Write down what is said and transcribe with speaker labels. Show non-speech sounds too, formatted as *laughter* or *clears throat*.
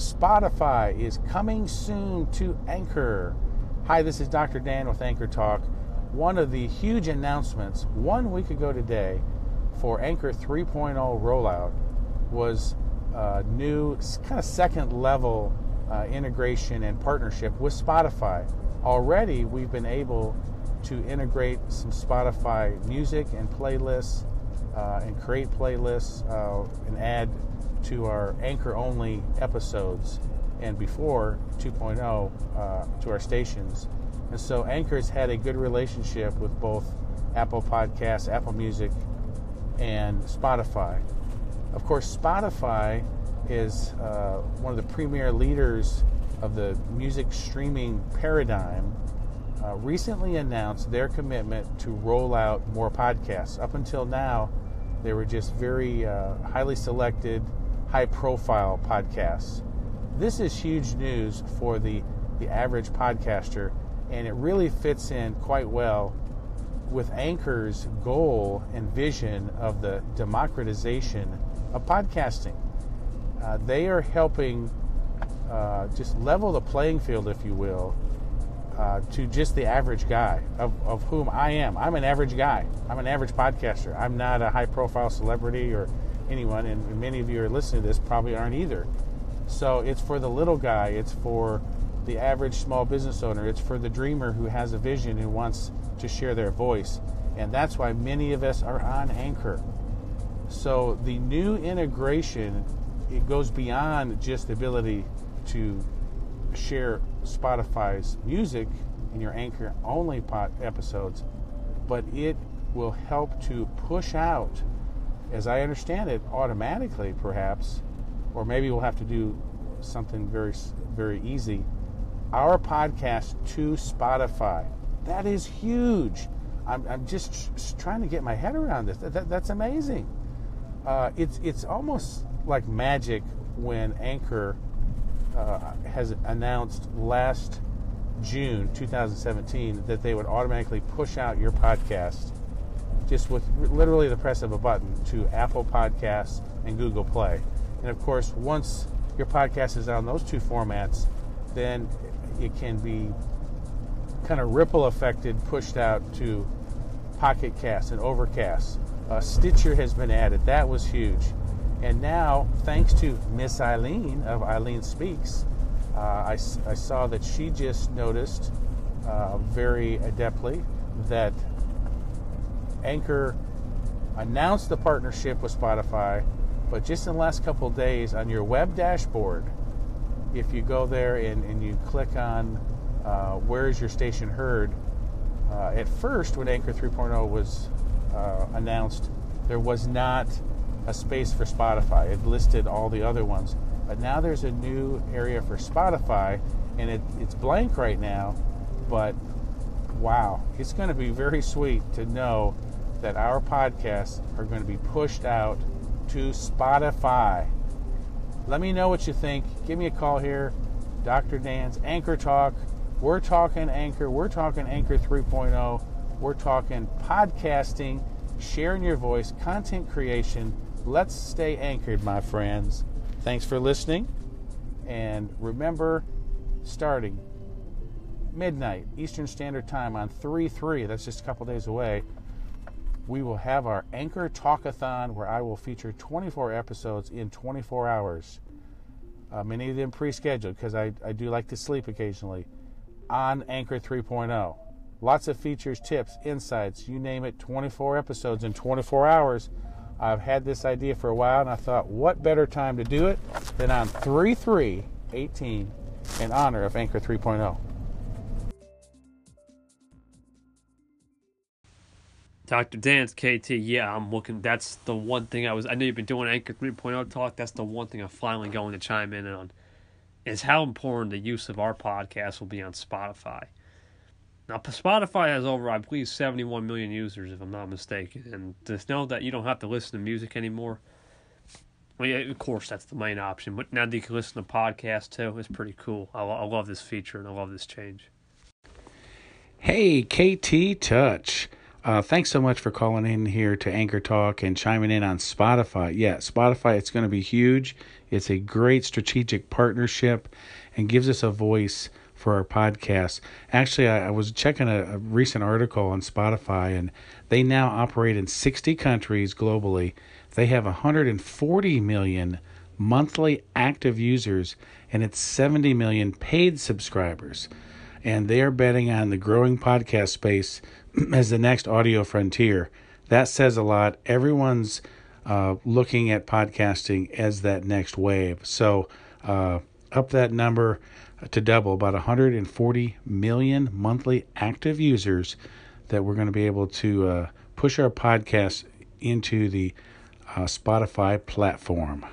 Speaker 1: Spotify is coming soon to Anchor. Hi, this is Dr. Dan with Anchor Talk. One of the huge announcements one week ago today for Anchor 3.0 rollout was a new kind of second level uh, integration and partnership with Spotify. Already, we've been able to integrate some Spotify music and playlists uh, and create playlists uh, and add to our anchor only episodes and before 2.0 uh, to our stations. And so Anchor's had a good relationship with both Apple Podcasts, Apple Music, and Spotify. Of course, Spotify is uh, one of the premier leaders of the music streaming paradigm. Uh, recently announced their commitment to roll out more podcasts. Up until now, they were just very uh, highly selected high profile podcasts. This is huge news for the, the average podcaster, and it really fits in quite well with Anchor's goal and vision of the democratization of podcasting. Uh, they are helping uh, just level the playing field, if you will, uh, to just the average guy, of, of whom I am. I'm an average guy. I'm an average podcaster. I'm not a high profile celebrity or anyone, and many of you are listening to this probably aren't either. So it's for the little guy, it's for the average small business owner, it's for the dreamer who has a vision and wants to share their voice. And that's why many of us are on Anchor. So the new integration it goes beyond just the ability to share Spotify's music in your Anchor only episodes, but it will help to push out as I understand it, automatically perhaps, or maybe we'll have to do something very, very easy. Our podcast to Spotify. That is huge. I'm, I'm just trying to get my head around this. That, that, that's amazing. Uh, it's it's almost like magic when Anchor uh, has announced last June 2017 that they would automatically push out your podcast just with literally the press of a button to Apple Podcasts and Google Play. And of course, once your podcast is on those two formats, then it can be kind of ripple affected, pushed out to Pocket Cast and Overcast. Uh, Stitcher has been added. That was huge. And now, thanks to Miss Eileen of Eileen Speaks, uh, I, I, saw that she just noticed uh, very adeptly that Anchor announced the partnership with Spotify, but just in the last couple days on your web dashboard, if you go there and, and you click on uh, where is your station heard, uh, at first when Anchor 3.0 was uh, announced, there was not a space for Spotify. It listed all the other ones. But now there's a new area for Spotify, and it, it's blank right now. But wow, it's going to be very sweet to know that our podcasts are going to be pushed out to Spotify. Let me know what you think. Give me a call here, Dr. Dan's Anchor Talk. We're talking Anchor. We're talking Anchor 3.0. We're talking podcasting, sharing your voice, content creation. Let's stay anchored, my friends. Thanks for listening. And remember, starting midnight Eastern Standard Time on 3 3, that's just a couple days away we will have our Anchor Talkathon where I will feature 24 episodes in 24 hours. Uh, many of them pre scheduled because I, I do like to sleep occasionally on Anchor 3.0. Lots of features, tips, insights, you name it, 24 episodes in 24 hours. I've had this idea for a while and I thought, what better time to do it than on 3 3 18 in honor of Anchor 3.0.
Speaker 2: Dr. Dan's KT, yeah, I'm looking. That's the one thing I was. I know you've been doing Anchor 3.0 talk. That's the one thing I'm finally going to chime in on is how important the use of our podcast will be on Spotify. Now, Spotify has over, I believe, 71 million users, if I'm not mistaken. And to know that you don't have to listen to music anymore, well, yeah, of course, that's the main option. But now that you can listen to podcasts too, it's pretty cool. I, I love this feature and I love this change.
Speaker 1: Hey, KT Touch. Uh, thanks so much for calling in here to Anchor Talk and chiming in on Spotify. Yeah, Spotify, it's going to be huge. It's a great strategic partnership and gives us a voice for our podcast. Actually, I, I was checking a, a recent article on Spotify, and they now operate in 60 countries globally. They have 140 million monthly active users, and it's 70 million paid subscribers. And they are betting on the growing podcast space *clears throat* as the next audio frontier. That says a lot. Everyone's uh, looking at podcasting as that next wave. So uh, up that number to double, about 140 million monthly active users that we're going to be able to uh, push our podcast into the uh, Spotify platform.